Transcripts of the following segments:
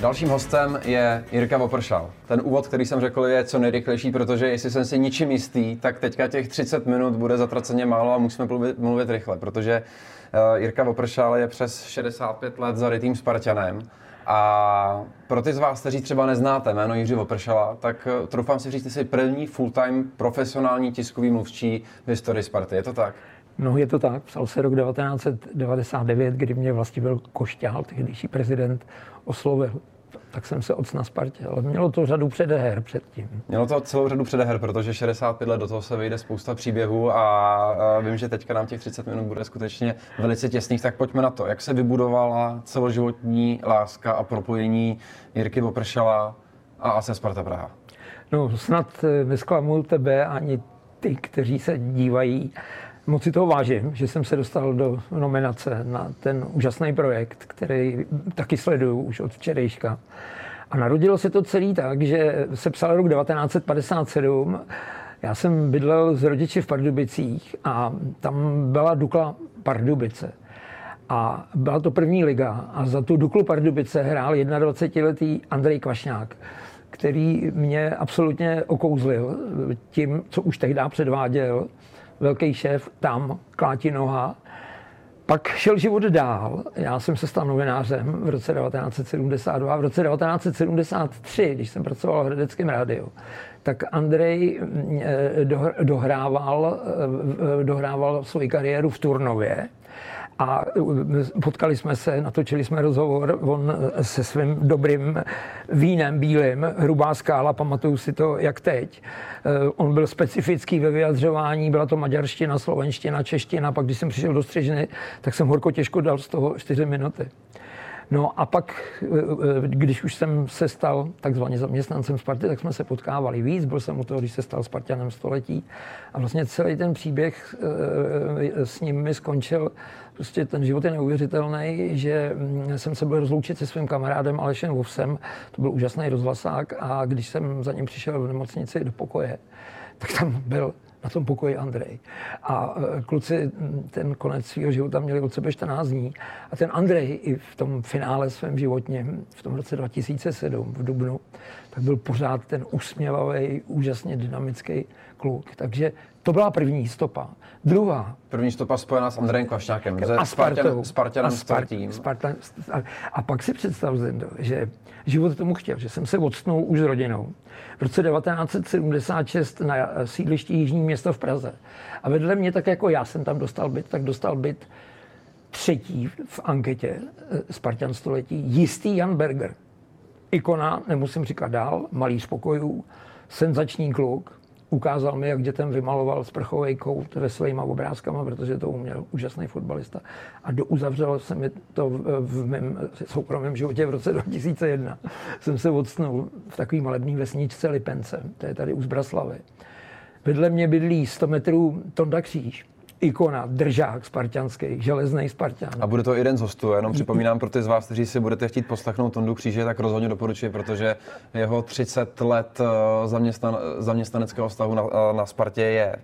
Dalším hostem je Jirka Vopršal. Ten úvod, který jsem řekl, je co nejrychlejší, protože jestli jsem si ničím jistý, tak teďka těch 30 minut bude zatraceně málo a musíme mluvit, mluvit rychle, protože uh, Jirka Vopršal je přes 65 let zarytým Spartanem. A pro ty z vás, kteří třeba neznáte jméno Jiří Vopršala, tak uh, troufám si říct, že jsi první full-time profesionální tiskový mluvčí v historii Sparty. Je to tak? No je to tak, psal se rok 1999, kdy mě vlastně byl Košťál, tehdejší prezident, oslovil. Tak jsem se ocna Spartě, ale mělo to řadu předeher předtím. Mělo to celou řadu předeher, protože 65 let do toho se vyjde spousta příběhů a vím, že teďka nám těch 30 minut bude skutečně velice těsných, tak pojďme na to. Jak se vybudovala celoživotní láska a propojení Jirky Vopršala a AC Sparta Praha? No snad eh, nesklamu tebe ani ty, kteří se dívají Moc si toho vážím, že jsem se dostal do nominace na ten úžasný projekt, který taky sleduju už od včerejška. A narodilo se to celý tak, že se psal rok 1957. Já jsem bydlel s rodiči v Pardubicích a tam byla Dukla Pardubice. A byla to první liga a za tu Duklu Pardubice hrál 21-letý Andrej Kvašňák, který mě absolutně okouzlil tím, co už tehdy předváděl velký šéf tam, klátí noha. Pak šel život dál. Já jsem se stal novinářem v roce 1972. V roce 1973, když jsem pracoval v Hradeckém rádiu, tak Andrej eh, dohrával, eh, dohrával svoji kariéru v Turnově a e, potkali jsme se, natočili jsme rozhovor, on se svým dobrým vínem bílým, hrubá skála, pamatuju si to jak teď. E, on byl specifický ve vyjadřování, byla to maďarština, slovenština, čeština, pak když jsem přišel do střižny, tak jsem horko těžko dal z toho 4 minuty. No a pak, eh, eh, když už jsem se stal takzvaně zaměstnancem Sparty, tak jsme se potkávali víc. Byl jsem u toho, když se stal Spartanem století. A vlastně celý ten příběh eh, s ním skončil. Prostě ten život je neuvěřitelný, že mm, jsem se byl rozloučit se svým kamarádem Alešem Vovsem. To byl úžasný rozhlasák a když jsem za ním přišel v nemocnici do pokoje, tak tam byl na tom pokoji Andrej. A e, kluci ten konec svého života měli od sebe 14 dní. A ten Andrej i v tom finále svém životním, v tom roce 2007 v Dubnu, tak byl pořád ten usměvavý, úžasně dynamický kluk. Takže to byla první stopa. Druhá. První stopa spojená s Andrejem Kvašňákem. A Spartou. Spartanem, a, Spart, Spartan, a pak si představ, Zendo, že život tomu chtěl, že jsem se odstnul už s rodinou. V roce 1976 na sídlišti Jižní město v Praze. A vedle mě, tak jako já jsem tam dostal byt, tak dostal byt třetí v anketě eh, Spartan století, jistý Jan Berger. Ikona, nemusím říkat dál, malý spokojů, senzační kluk, ukázal mi, jak dětem vymaloval sprchový kout svýma obrázkama, protože to uměl úžasný fotbalista. A do, uzavřelo se mi to v, mém soukromém životě v roce 2001. Jsem se odstnul v takový malebný vesničce Lipence, to je tady u Zbraslavy. Vedle mě bydlí 100 metrů Tonda Kříž ikona, držák spartianský, železný Spartan. A bude to jeden z hostů, jenom připomínám pro ty z vás, kteří si budete chtít poslechnout Tondu Kříže, tak rozhodně doporučuji, protože jeho 30 let eh, zaměstnan, zaměstnaneckého vztahu na, eh, na Spartě je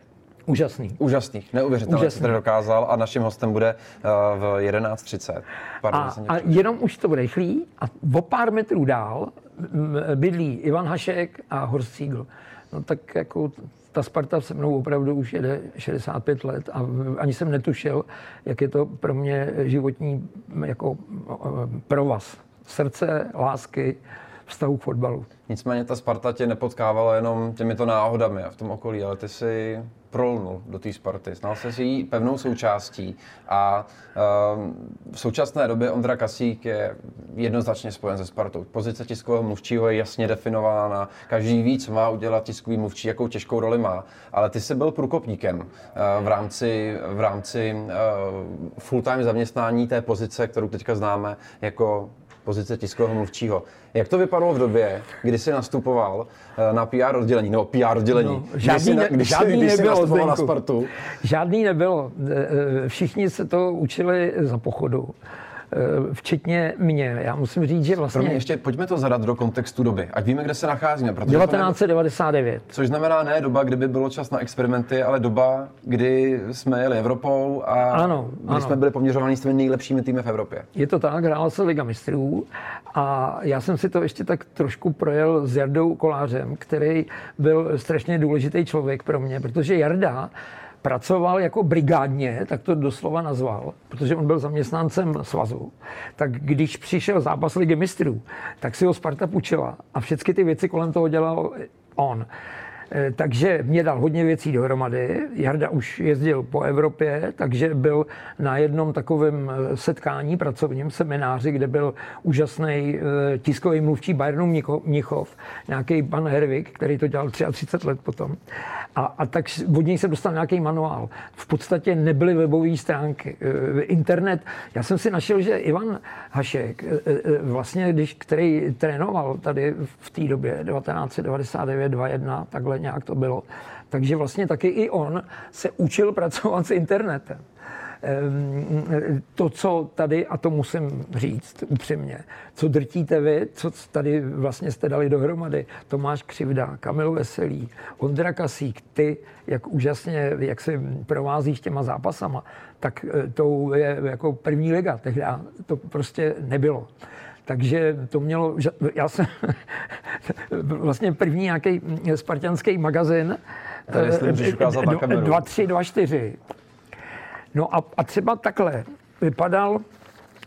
Úžasný. Úžasný, neuvěřitelný, co tady dokázal a naším hostem bude uh, v 11.30. Pardon, a, a jenom už to rychlý a o pár metrů dál bydlí Ivan Hašek a Horst Siegel. No tak jako ta Sparta se mnou opravdu už jede 65 let a ani jsem netušil, jak je to pro mě životní jako pro vás. Srdce, lásky, vztahu k fotbalu. Nicméně ta Sparta tě nepotkávala jenom těmito náhodami a v tom okolí, ale ty si prolnul do té Sparty. Znal se si jí pevnou součástí a uh, v současné době Ondra Kasík je jednoznačně spojen se Spartou. Pozice tiskového mluvčího je jasně definována, každý ví, co má udělat tiskový mluvčí, jakou těžkou roli má, ale ty jsi byl průkopníkem uh, v rámci, v rámci uh, full-time zaměstnání té pozice, kterou teďka známe jako pozice tiskového mluvčího. Jak to vypadalo v době, kdy jsi nastupoval eh, na PR oddělení, nebo PR oddělení? No, žádný, ne, když žádný když nebylo, jsi na Spartu? Žádný nebylo. Eh, eh, všichni se to učili za pochodu. Včetně mě. Já musím říct, že vlastně... Pro mě ještě pojďme to zadat do kontextu doby, ať víme, kde se nacházíme. 1999. Ne, což znamená ne doba, kdyby bylo čas na experimenty, ale doba, kdy jsme jeli Evropou a ano, kdy ano. jsme byli poměřováni s těmi nejlepšími týmy v Evropě. Je to tak, hrála se Liga mistrů a já jsem si to ještě tak trošku projel s Jardou Kolářem, který byl strašně důležitý člověk pro mě, protože Jarda pracoval jako brigádně, tak to doslova nazval, protože on byl zaměstnancem svazu. Tak když přišel zápas ligy mistrů, tak si ho Sparta půjčila a všechny ty věci kolem toho dělal on. Eh, takže mě dal hodně věcí dohromady. Jarda už jezdil po Evropě, takže byl na jednom takovém eh, setkání, pracovním semináři, kde byl úžasný eh, tiskový mluvčí Bayernu Mnichov, nějaký pan Hervik, který to dělal 33 let potom. A, a tak od něj se dostal nějaký manuál. V podstatě nebyly webové stránky. Internet, já jsem si našel, že Ivan Hašek, vlastně, když, který trénoval tady v té době 1999 2.1, takhle nějak to bylo. Takže vlastně taky i on se učil pracovat s internetem. Ehm, to, co tady, a to musím říct upřímně, co drtíte vy, co tady vlastně jste dali dohromady, Tomáš Křivda, Kamil Veselý, Ondra Kasík, ty, jak úžasně, jak se provázíš těma zápasama, tak eh, to je jako první liga, tehdy to prostě nebylo. Takže to mělo, já jsem vlastně první nějaký spartianský magazin. To jestli můžeš ukázat na kameru. 2, 3, 2, 4. No a, a třeba takhle vypadal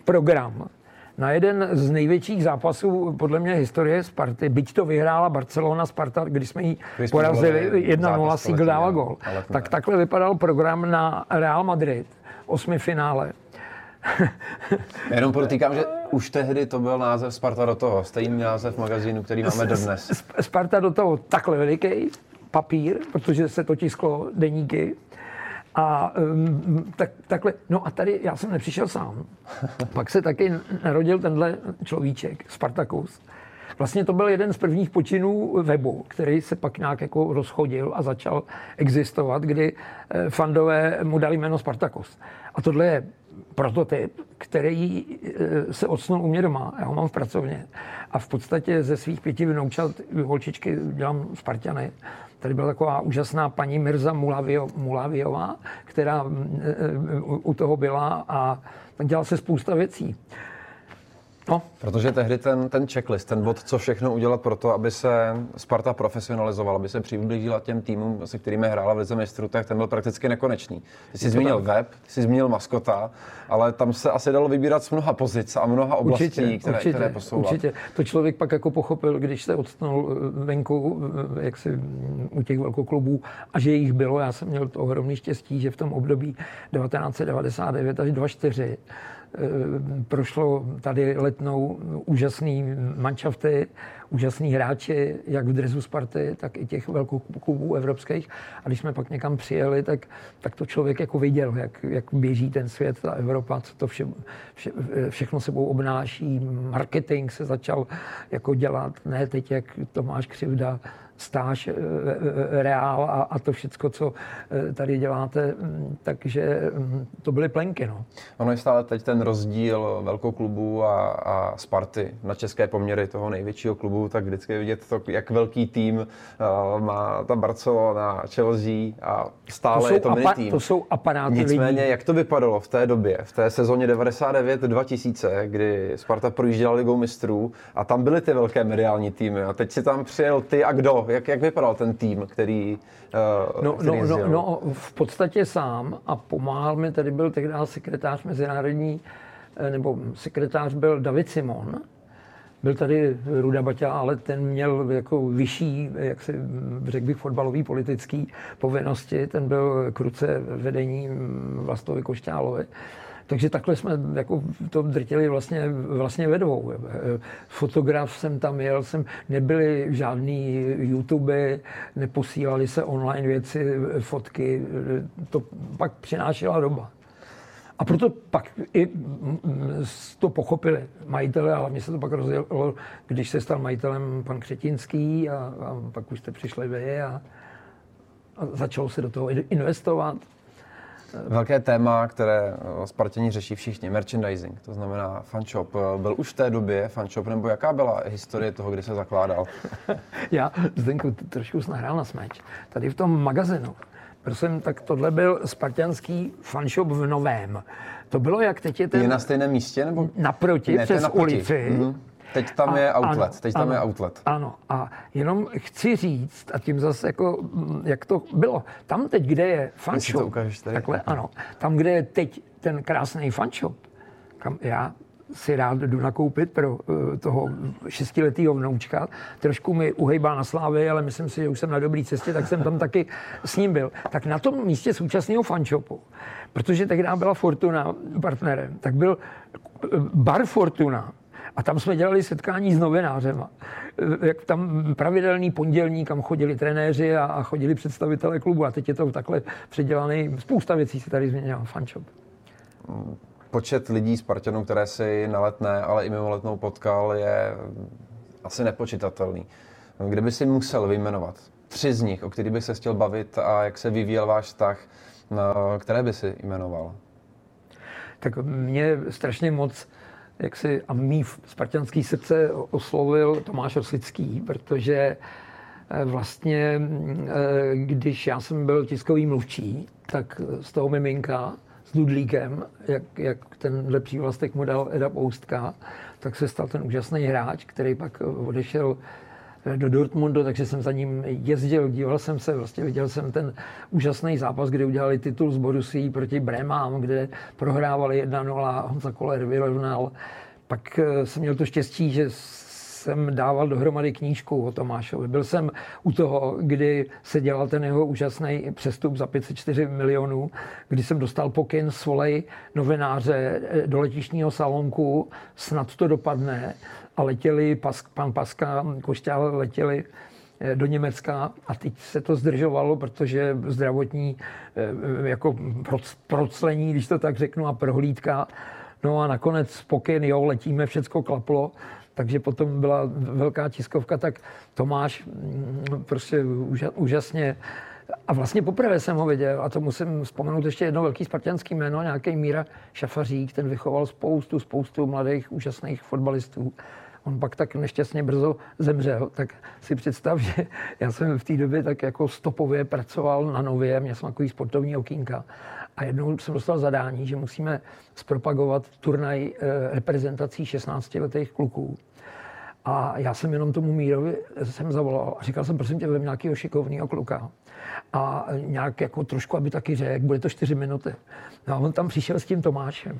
program na jeden z největších zápasů podle mě historie Sparty, byť to vyhrála Barcelona Sparta, když jsme ji porazili 1-0, Siegel dával gol. Tak takhle vypadal program na Real Madrid, osmi finále. Jenom podotýkám, že už tehdy to byl název Sparta do toho, stejný název magazínu, který máme dodnes. Sparta do toho takhle veliký papír, protože se to tisklo deníky. A um, tak, takhle, no a tady já jsem nepřišel sám. Pak se taky narodil tenhle človíček, Spartakus. Vlastně to byl jeden z prvních počinů webu, který se pak nějak jako rozchodil a začal existovat, kdy eh, fandové mu dali jméno Spartakus. A tohle je prototyp, který eh, se odsnul u mě doma, já ho mám v pracovně. A v podstatě ze svých pěti vynoučat holčičky dělám Spartany. Tady byla taková úžasná paní Mirza Mulaviová, která eh, eh, u toho byla a dělala se spousta věcí. No. Protože tehdy ten, ten checklist, ten bod, co všechno udělat pro to, aby se Sparta profesionalizovala, aby se přiblížila těm týmům, se kterými hrála v Lize mistrů, tak ten byl prakticky nekonečný. Ty jsi zmínil tak. web, ty jsi zmínil maskota, ale tam se asi dalo vybírat z mnoha pozic a mnoha oblastí, určitě, které, určitě, které posouvat. Určitě. To člověk pak jako pochopil, když se odstnul eh, venku, eh, jak si u těch velkoklubů, a že jich bylo. Já jsem měl to ohromný štěstí, že v tom období 1999 až 2004 Eh, prošlo tady letnou úžasný manšafty, úžasný hráči, jak v dresu Sparty, tak i těch velkých klubů evropských. A když jsme pak někam přijeli, tak, tak to člověk jako viděl, jak, jak běží ten svět, ta Evropa, co to vše, vše, všechno sebou obnáší. Marketing se začal jako dělat, ne teď, jak Tomáš Křivda stáž, eh, eh, reál a, a to všechno, co eh, tady děláte, mm, takže mm, to byly plenky. No. Ono je stále teď ten rozdíl velkou klubu a, a Sparty na české poměry toho největšího klubu, tak vždycky je vidět to, jak velký tým má ta Barcelona, Chelsea a stále to je to apa- tým. To jsou aparáty Nicméně, lidí. jak to vypadalo v té době, v té sezóně 99-2000, kdy Sparta projížděla ligou mistrů a tam byly ty velké mediální týmy a teď si tam přijel ty a kdo? Jak, jak vypadal ten tým, který, uh, no, který no, no, no, v podstatě sám a pomáhal mi, tady byl tehdy sekretář mezinárodní, eh, nebo sekretář byl David Simon, byl tady Ruda Baťa, ale ten měl jako vyšší, jak si řekl bych, fotbalový politický povinnosti. Ten byl kruce vedení Vlastovi Košťálovi. Takže takhle jsme jako to drtili vlastně, vlastně ve dvou. Fotograf jsem tam jel, jsem, nebyly žádný YouTube, neposílali se online věci, fotky, to pak přinášela doba. A proto pak i to pochopili majitele, ale mně se to pak rozjelo, když se stal majitelem pan Křetinský a, a pak už jste přišli vy a, a začalo se do toho investovat. Velké téma, které Spartěni řeší všichni, merchandising, to znamená fanshop. Byl už v té době fanshop, nebo jaká byla historie toho, kdy se zakládal? Já, Zdenku, trošku nahrál na smeč. Tady v tom magazinu, prosím, tak tohle byl spartianský fanshop v Novém. To bylo, jak teď je ten... Je na stejném místě? Nebo... Naproti, ne, přes naproti. ulici. Mm-hmm. Teď tam a, je outlet. Ano, teď tam ano, je outlet. Ano. A jenom chci říct, a tím zase jako, mm, jak to bylo, tam teď, kde je fanshop, takhle, ano, tam, kde je teď ten krásný fanshop, kam já si rád jdu nakoupit pro uh, toho šestiletého vnoučka. Trošku mi uhejbá na slávy, ale myslím si, že už jsem na dobré cestě, tak jsem tam taky s ním byl. Tak na tom místě současného fanshopu, protože tehdy byla Fortuna partnerem, tak byl eh, bar Fortuna, a tam jsme dělali setkání s novinářem. Jak tam pravidelný pondělní, kam chodili trenéři a, a chodili představitelé klubu. A teď je to takhle předělaný. Spousta věcí se tady změnila. Fanshop. Počet lidí Spartanů, které si na letné, ale i mimo letnou potkal, je asi nepočitatelný. Kdyby si musel vyjmenovat tři z nich, o kterých by se chtěl bavit a jak se vyvíjel váš vztah, které by si jmenoval? Tak mě strašně moc jak si, a mý spartianský srdce oslovil Tomáš Rosický, protože eh, vlastně, eh, když já jsem byl tiskový mluvčí, tak z toho miminka s Dudlíkem, jak, jak tenhle přívlastek mu dal Eda Poustka, tak se stal ten úžasný hráč, který pak odešel do Dortmundu, takže jsem za ním jezdil, díval jsem se, vlastně viděl jsem ten úžasný zápas, kde udělali titul z Borussí proti Brémám, kde prohrávali 1-0, Honza Koller vyrovnal. Pak eh, jsem měl to štěstí, že jsem dával dohromady knížku o Tomášovi. Byl jsem u toho, kdy se dělal ten jeho úžasný přestup za 504 milionů, kdy jsem dostal pokyn svolej novináře eh, do letišního salonku, snad to dopadne a letěli, pas, pan Paska, Košťál letěli eh, do Německa a teď se to zdržovalo, protože zdravotní eh, jako proclení, když to tak řeknu, a prohlídka. No a nakonec pokyn, jo, letíme, všecko klaplo. Takže potom byla velká tiskovka, tak Tomáš mm, prostě úžasně. A vlastně poprvé jsem ho viděl, a to musím vzpomenout ještě jedno velký spartianský jméno, nějaký Míra Šafařík, ten vychoval spoustu, spoustu mladých, úžasných fotbalistů. On pak tak nešťastně brzo zemřel, tak si představ, že já jsem v té době tak jako stopově pracoval na Nově, měl jsem takový sportovní okýnka a jednou jsem dostal zadání, že musíme zpropagovat turnaj eh, reprezentací 16-letých kluků. A já jsem jenom tomu Mírovi jsem zavolal a říkal jsem, prosím tě, vem nějakého šikovného kluka a nějak jako trošku, aby taky řekl, bude to čtyři minuty. No a on tam přišel s tím Tomášem.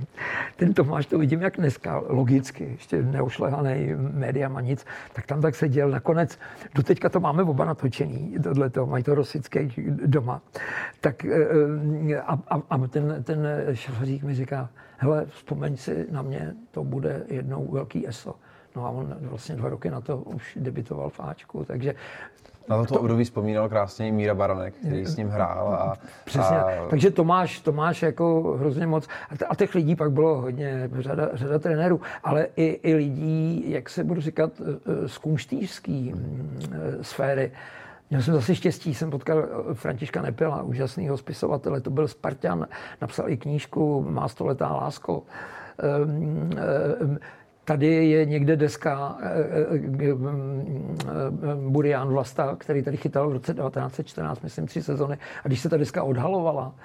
Ten Tomáš to vidím jak dneska, logicky, ještě neošlehaný médiama nic, tak tam tak seděl. Nakonec, do teďka to máme oba natočený, tohleto, mají to rosické doma. Tak eh, eh, a, a, a ten, ten šafařík mi říká, hele, vzpomeň si na mě, to bude jednou velký ESO. No a on vlastně dva roky na to už debitoval v Ačku, takže na toto to období vzpomínal krásně i Míra Baranek, který s ním hrál. A, Přesně, a... takže Tomáš, Tomáš jako hrozně moc, a těch lidí pak bylo hodně, řada, řada trenérů, ale i, i lidí, jak se budu říkat, eh, eh, z kumštířské mm, eh, sféry. Měl jsem zase štěstí, jsem potkal Františka Nepila, úžasného spisovatele, to byl Spartan, napsal i knížku Má stoletá lásko. Ehm, ehm, Tady je někde deska eh, eh, eh, Burian Vlasta, který tady chytal v roce 1914, myslím, tři sezony. A když se ta deska odhalovala,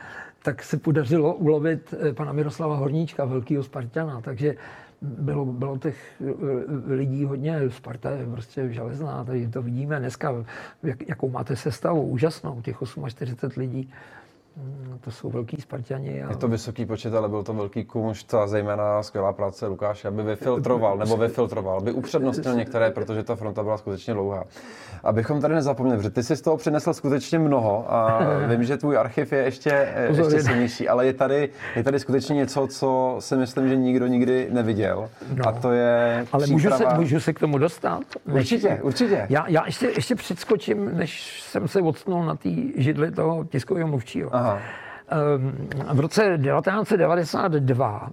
tak se podařilo ulovit pana Miroslava Horníčka, velkého Spartana. Takže bylo, bylo těch lidí hodně. Sparta je prostě železná, tady to vidíme dneska, jak, jakou máte sestavu, úžasnou, těch 48 lidí. Mm, to jsou velký Spartani. A... Je to vysoký počet, ale byl to velký kumšt a zejména skvělá práce Lukáše, aby vyfiltroval, nebo vyfiltroval, aby upřednostnil některé, protože ta fronta byla skutečně dlouhá. Abychom tady nezapomněli, protože ty jsi z toho přinesl skutečně mnoho a vím, že tvůj archiv je ještě, ještě silnější, ale je tady, je tady skutečně něco, co si myslím, že nikdo nikdy neviděl. No. A to je Ale můžu se, můžu se k tomu dostat? Určitě, určitě. Já, já ještě, ještě předskočím, než jsem se odstnul na té židli toho tiskového mluvčího. Aha. Ehm, v roce 1992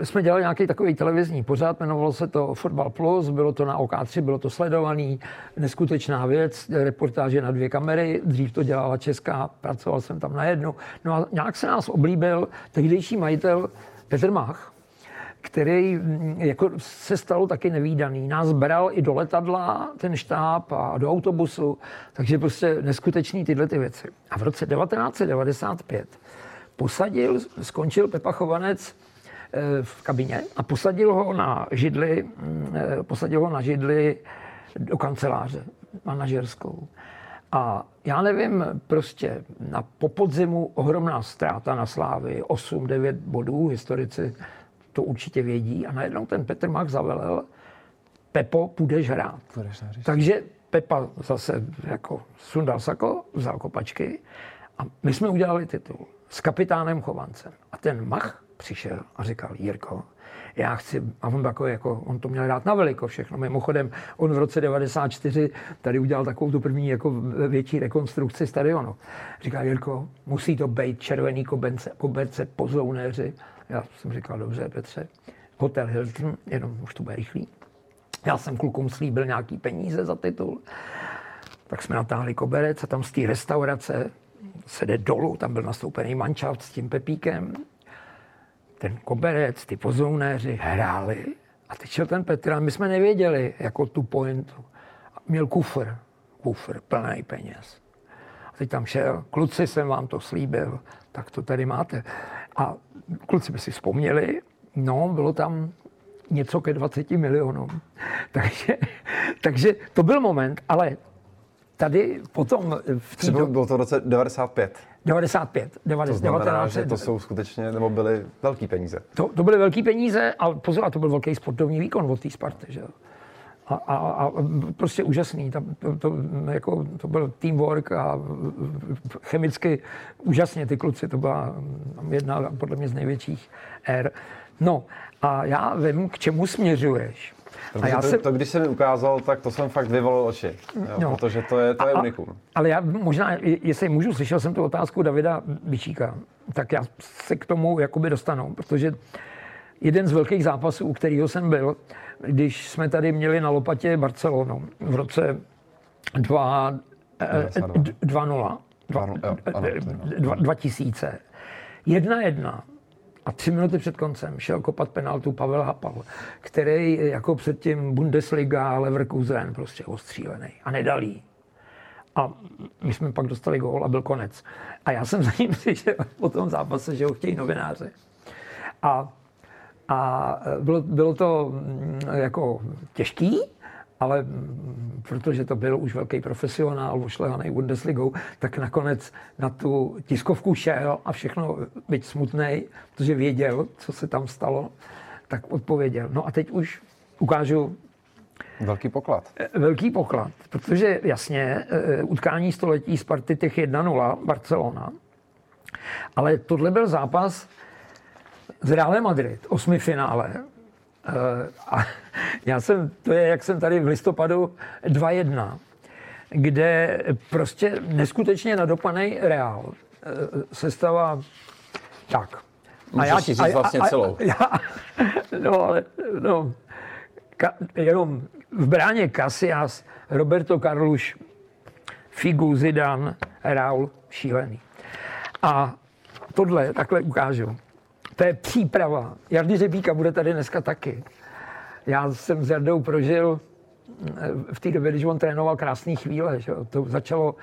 e, jsme dělali nějaký takový televizní pořád, jmenovalo se to Fotbal Plus, bylo to na OK3, bylo to sledovaný, neskutečná věc, reportáže na dvě kamery, dřív to dělala Česká, pracoval jsem tam na jednu. No a nějak se nás oblíbil tehdejší majitel Petr Mach, který mm, jako se stalo taky nevýdaný. Nás bral i do letadla, ten štáb a do autobusu, takže prostě neskutečný tyhle ty věci. A v roce 1995 posadil, skončil Pepa Chovanec eh, v kabině a posadil ho na židli, mm, eh, posadil ho na židli do kanceláře manažerskou. A já nevím, prostě na popodzimu ohromná ztráta na Slávy, 8-9 bodů, historici to určitě vědí. A najednou ten Petr Mach zavelel, Pepo, půjdeš hrát. Půjdeš Takže Pepa zase jako sundal sako, vzal kopačky a my jsme udělali titul s kapitánem Chovancem. A ten Mach přišel a říkal, Jirko, já chci, a on, jako, jako, on to měl dát na veliko všechno. Mimochodem, on v roce 94 tady udělal takovou tu první jako větší rekonstrukci stadionu. Říkal, Jirko, musí to být červený kobence, koberce, pozounéři. Já jsem říkal, dobře, Petře, Hotel Hilton, jenom už to bude rychlý. Já jsem klukům slíbil nějaký peníze za titul. Tak jsme natáhli koberec a tam z té restaurace se jde dolů, tam byl nastoupený manšaft s tím Pepíkem. Ten koberec, ty pozounéři hráli a teď šel ten Petr a my jsme nevěděli jako tu pointu. Měl kufr, kufr plný peněz. A teď tam šel, kluci jsem vám to slíbil, tak to tady máte. A kluci by si vzpomněli, no, bylo tam něco ke 20 milionům. takže, takže to byl moment, ale tady potom... V Třeba do... bylo to v roce 95. 95. 90, to znamená, 19, že to jsou skutečně, nebo byly velké peníze. To, to byly velké peníze a pozor, a to byl velký sportovní výkon od té Sparty, že a, a, a prostě úžasný. Tam, to, to, jako, to byl teamwork a chemicky úžasně ty kluci, to byla jedna podle mě z největších ér. No a já vím, k čemu směřuješ. Protože a já to, jsem... to, když jsem mi ukázal, tak to jsem fakt vyvolil oči, jo, no. protože to je, to je a, unikum. Ale já možná, jestli můžu, slyšel jsem tu otázku Davida Bičíka, tak já se k tomu jakoby dostanu, protože jeden z velkých zápasů, u kterého jsem byl, když jsme tady měli na lopatě Barcelonu v roce 2, 2-0, 2000. Jedna jedna. A tři minuty před koncem šel kopat penaltu Pavel Hapal, který jako předtím Bundesliga Leverkusen prostě ostřílený a nedal jí. A my jsme pak dostali gól a byl konec. A já jsem za ním přišel po tom zápase, že ho chtějí novináři. A a e, bylo, bylo to mm, jako těžký, ale mm, protože to byl už velký profesionál, ošlehaný Bundesligou, tak nakonec na tu tiskovku šel a všechno, byť smutný, protože věděl, co se tam stalo, tak odpověděl. No a teď už ukážu Velký poklad. E, velký poklad, protože jasně, e, utkání století Sparty těch 1-0 Barcelona, ale tohle byl zápas, z Real Madrid, osmi finále. Eh, a já jsem, to je, jak jsem tady v listopadu 2-1, kde prostě neskutečně nadopaný Real eh, se stává tak. A já, si říct vlastně a, celou. A, já, no, ale, no, ka, jenom v bráně Casillas, Roberto Carlos, Figu, Zidane, Raul, šílený. A tohle takhle ukážu. To je příprava. Jardy Řebíka bude tady dneska taky. Já jsem s Jardou prožil eh, v té době, když on trénoval krásné chvíle. Že? To začalo,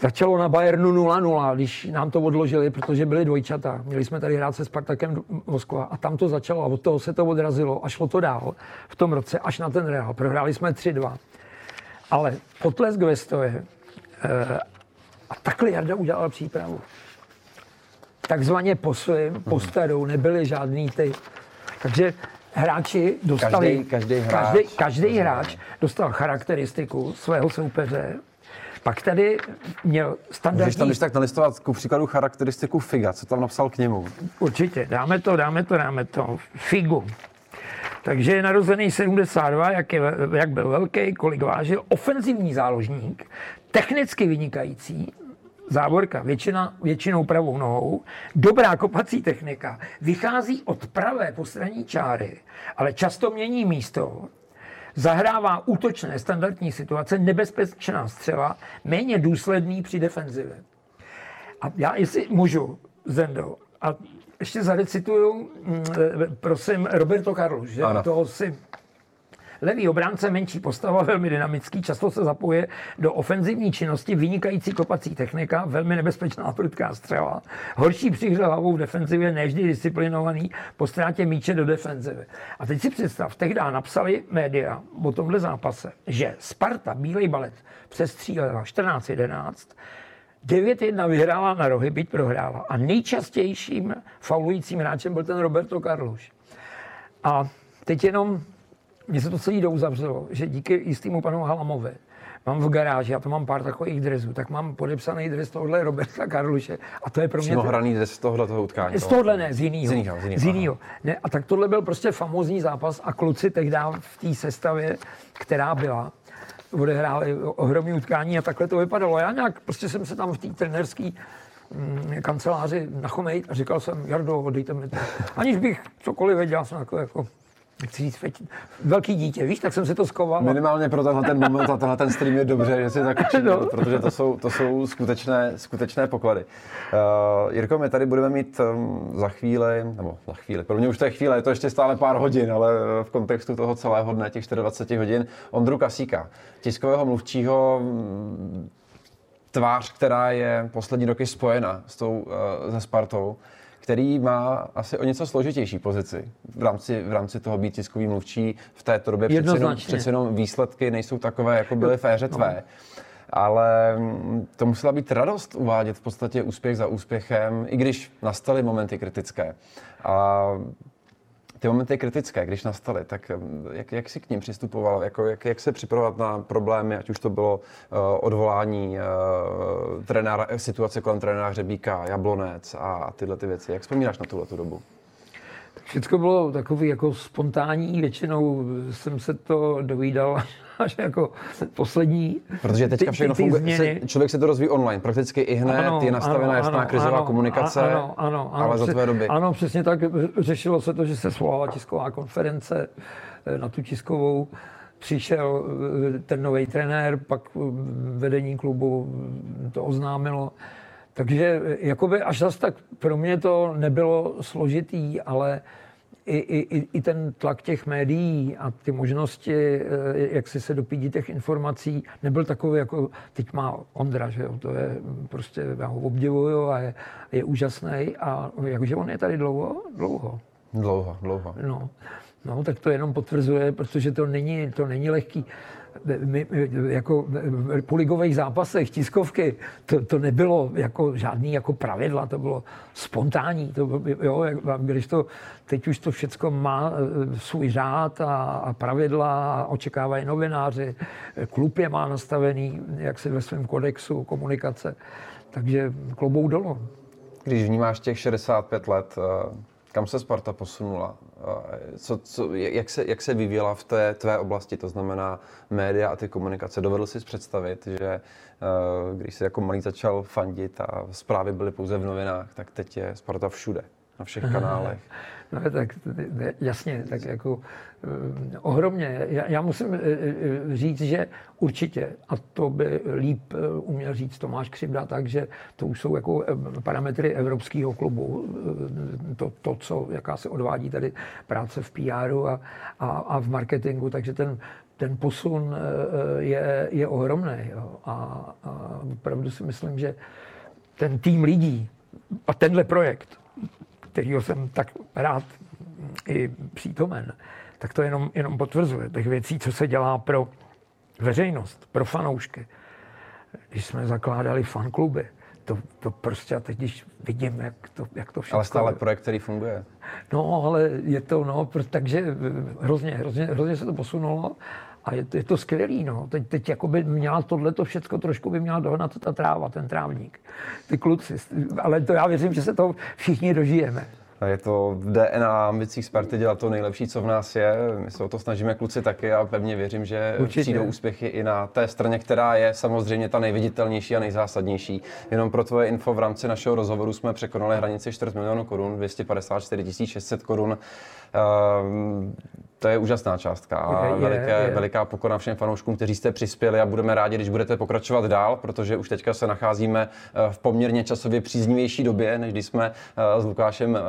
začalo na Bayernu 0-0, když nám to odložili, protože byli dvojčata. Měli jsme tady hrát se Spartakem Moskva a tam to začalo a od toho se to odrazilo a šlo to dál v tom roce až na ten Real. Prohráli jsme 3-2. Ale potlesk ve stoje eh, a takhle Jarda udělal přípravu takzvaně po svým, po starou, nebyly žádný ty. Takže hráči dostali, každý, každý, hráč, každý, každý hráč dostal charakteristiku svého soupeře, pak tady měl standardní... Můžeš tam když tak nalistovat ku příkladu charakteristiku Figa, co tam napsal k němu? Určitě, dáme to, dáme to, dáme to. Figu. Takže je narozený 72, jak, je, jak byl velký, kolik vážil, ofenzivní záložník, technicky vynikající, závorka, většina, většinou pravou nohou, dobrá kopací technika, vychází od pravé postranní čáry, ale často mění místo, zahrává útočné standardní situace, nebezpečná střela, méně důsledný při defenzivě. A já, jestli můžu, Zendo, a ještě zarecituju, mm, prosím, Roberto Carlos, že ano. toho si Levý obránce, menší postava, velmi dynamický, často se zapoje do ofenzivní činnosti, vynikající kopací technika, velmi nebezpečná prudká střela, horší přihře hlavou v defenzivě, neždy disciplinovaný po ztrátě míče do defenzivy. A teď si představ, tehdy napsali média o tomhle zápase, že Sparta, Bílej balet, přestřílela 14-11, 9-1 vyhrála na rohy, byť prohrála. A nejčastějším faulujícím hráčem byl ten Roberto Carlos. A teď jenom mně se to celý douzavřelo, že díky jistému panu Halamovi mám v garáži, já to mám pár takových drezů, tak mám podepsaný dres tohle Roberta Karluše. A to je pro mě... Přímo hraný dres z tohle toho utkání. Z tohle ne, z jiného. Z jiného. Z jiného. Ne, a tak tohle byl prostě famózní zápas a kluci tehdy v té sestavě, která byla, odehráli ohromné utkání a takhle to vypadalo. Já nějak, prostě jsem se tam v té trenerské mm, kanceláři nachomejt a říkal jsem, Jardo, dejte mi to. Aniž bych cokoliv věděl, jsem jako, jako chci říct, velký dítě, víš, tak jsem se to skoval. Minimálně pro tenhle ten moment a tenhle ten stream je dobře, že si tak učinil, no. protože to jsou, to jsou skutečné, skutečné poklady. Uh, Jirko, my tady budeme mít um, za chvíli, nebo za chvíli, pro mě už to je chvíle, je to ještě stále pár hodin, ale v kontextu toho celého dne, těch 24 hodin, Ondru Kasíka, tiskového mluvčího, mm, tvář, která je poslední roky spojena s tou, uh, se Spartou který má asi o něco složitější pozici v rámci, v rámci toho být tiskový mluvčí v této době. Přece jenom, přece jenom výsledky nejsou takové, jako byly v éře tvé. No. Ale mm, to musela být radost uvádět v podstatě úspěch za úspěchem, i když nastaly momenty kritické. A ty momenty kritické, když nastaly, tak jak, jak jsi k ním přistupoval? Jako, jak, jak se připravovat na problémy, ať už to bylo uh, odvolání uh, trenéra, situace kolem trenéra Hřebíka, Jablonec a, a tyhle ty věci. Jak vzpomínáš na tuhle tu dobu? Všechno bylo takový jako spontánní, většinou jsem se to dovídal až jako poslední Protože teďka všechno ty, ty funguje, se, člověk se to rozvíjí online, prakticky i hned ano, je nastavená jasná ano, krizová ano, komunikace, ano, ano, ano, ale za tvé doby. Ano, přesně tak, řešilo se to, že se svolala tisková konference eh, na tu tiskovou, přišel eh, ten nový trenér, pak eh, vedení klubu to oznámilo, takže jakoby až zase tak pro mě to nebylo složitý, ale i, i, i ten tlak těch médií a ty možnosti, eh, jak si se dopídí těch informací, nebyl takový, jako teď má Ondra, že jo? to je prostě, já ho obdivuju a je, je úžasný a jakže on je tady dlouho? Dlouho. Dlouho, dlouho. No, no, tak to jenom potvrzuje, protože to není, to není lehký jako po ligových zápasech, tiskovky, to, to nebylo jako žádný jako pravidla, to bylo spontánní. To, jo, když to, teď už to všechno má eh, svůj řád a, a pravidla a očekávají novináři. Klub je má nastavený, jak se ve svém kodexu komunikace. Takže klobou dolů. Když vnímáš těch 65 let, eh, kam se Sparta posunula? Co, co, jak, se, jak se vyvíjela v té tvé oblasti, to znamená média a ty komunikace? Dovedl jsi představit, že eh, když jsi jako malý začal fandit a zprávy byly pouze v novinách, tak teď je Sparta všude, na všech kanálech. No tak jasně, tak jako uh, ohromně. Já, já musím uh, říct, že určitě, a to by líp uměl říct Tomáš Křivda, takže to už jsou jako parametry evropského klubu. To, to, co, jaká se odvádí tady práce v PR a, a, a v marketingu, takže ten, ten posun je, je ohromný. Jo. A, a opravdu si myslím, že ten tým lidí a tenhle projekt kterého jsem tak rád i přítomen, tak to jenom, jenom potvrzuje těch věcí, co se dělá pro veřejnost, pro fanoušky. Když jsme zakládali fankluby, to, to prostě, a teď když vidím, jak to, jak to všechno... Ale stále projekt, který funguje. No, ale je to, no, takže hrozně, hrozně, hrozně se to posunulo a je to, je to skvělý, no. Teď, teď jako by měla tohleto všechno, trošku by měla dohnat ta tráva, ten trávník, ty kluci. Ale to já věřím, že se to všichni dožijeme. Je to v DNA ambicích Sparty dělat to nejlepší, co v nás je. My se o to snažíme kluci taky a pevně věřím, že Určitě. přijdou úspěchy i na té straně, která je samozřejmě ta nejviditelnější a nejzásadnější. Jenom pro tvoje info v rámci našeho rozhovoru jsme překonali hranici 4 milionů korun, 254 600 korun. Um, to je úžasná částka a je, veliké, je. veliká pokora všem fanouškům, kteří jste přispěli a budeme rádi, když budete pokračovat dál, protože už teďka se nacházíme eh, v poměrně časově příznivější době, než když jsme eh, s Lukášem eh,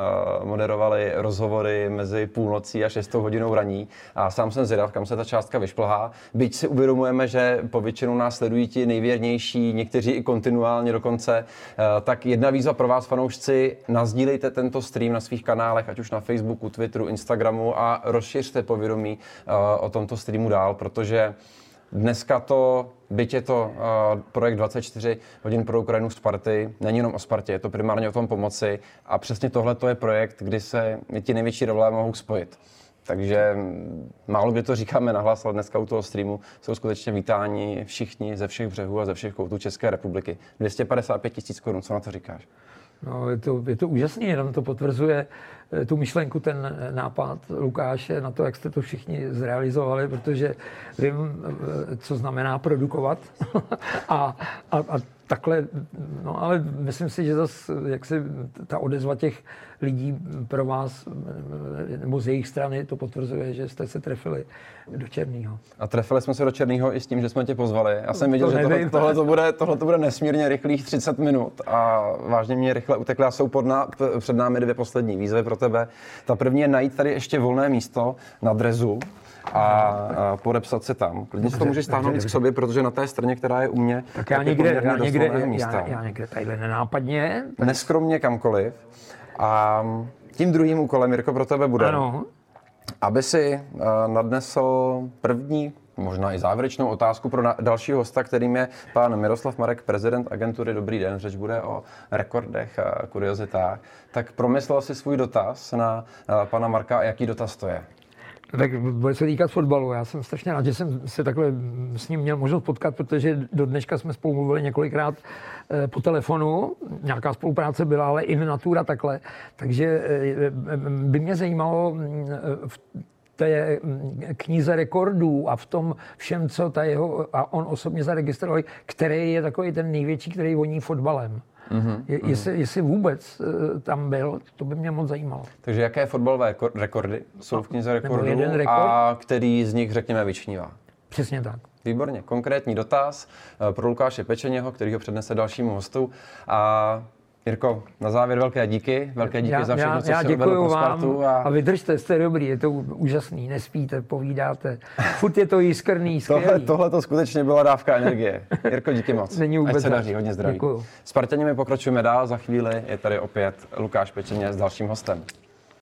moderovali rozhovory mezi půlnocí a 6 hodinou raní. A sám jsem zvědav, kam se ta částka vyšplhá. Byť si uvědomujeme, že po většinu nás sledují ti nejvěrnější, někteří i kontinuálně dokonce, tak jedna výzva pro vás, fanoušci, nazdílejte tento stream na svých kanálech, ať už na Facebooku, Twitteru, Instagramu a rozšiřte povědomí uh, o tomto streamu dál, protože Dneska to, byť je to uh, projekt 24 hodin pro Ukrajinu Sparty, není jenom o Spartě, je to primárně o tom pomoci a přesně tohle to je projekt, kdy se ti největší rivalé mohou spojit. Takže málo kdy to říkáme nahlas, ale dneska u toho streamu jsou skutečně vítáni všichni ze všech břehů a ze všech koutů České republiky. 255 tisíc korun, co na to říkáš? No, je to, je to úžasné, jenom to potvrzuje eh, tu myšlenku, ten nápad Lukáše na to, jak jste to všichni zrealizovali, protože vím, eh, co znamená produkovat. A, a, a takhle, no ale myslím si, že zase, jak se ta odezva těch lidí pro vás, nebo z jejich strany, to potvrzuje, že jste se trefili do Černého. A trefili jsme se do Černého i s tím, že jsme tě pozvali. Já jsem viděl, to že tohle, tohle, to bude, tohle to bude nesmírně rychlých 30 minut a vážně mě rychle utekla. Jsou pod ná, před námi dvě poslední výzvy pro tebe. Ta první je najít tady ještě volné místo na drezu a, a podepsat se tam. Klidně si to můžeš stáhnout k sobě, protože na té straně, která je u mě, tak já někde, já někde, místa. Já, já někde tadyhle nenápadně. Neskromně kamkoliv. A tím druhým úkolem, Mirko, pro tebe bude, ano. aby si uh, nadnesl první možná i závěrečnou otázku pro dalšího hosta, kterým je pan Miroslav Marek, prezident agentury Dobrý den. Řeč bude o rekordech a kuriozitách. Tak promyslel si svůj dotaz na uh, pana Marka a jaký dotaz to je? Tak bude se týkat fotbalu. Já jsem strašně rád, že jsem se takhle s ním měl možnost potkat, protože do dneška jsme spolu mluvili několikrát eh, po telefonu. Nějaká spolupráce byla, ale i natura takhle. Takže eh, by mě zajímalo eh, v té mm, knize rekordů a v tom všem, co ta jeho, a on osobně zaregistroval, který je takový ten největší, který voní fotbalem. Mm-hmm. Je, jestli, jestli vůbec uh, tam byl, to by mě moc zajímalo. Takže jaké fotbalové rekordy jsou v knize rekordů jeden rekord? a který z nich, řekněme, vyčnívá? Přesně tak. Výborně. Konkrétní dotaz uh, pro Lukáše Pečeněho, který ho přednese dalšímu hostu. A Jirko, na závěr velké díky, velké díky já, za všechno, já, co já děkuji vám a... a vydržte, jste dobrý, je to úžasný, nespíte, povídáte, furt je to jiskrný, skvělý. tohle, tohle to skutečně byla dávka energie. Jirko, díky moc. Není vůbec Ať se daří, hodně zdraví. Děkuju. Spartaně my pokračujeme dál, za chvíli je tady opět Lukáš Pečeně s dalším hostem.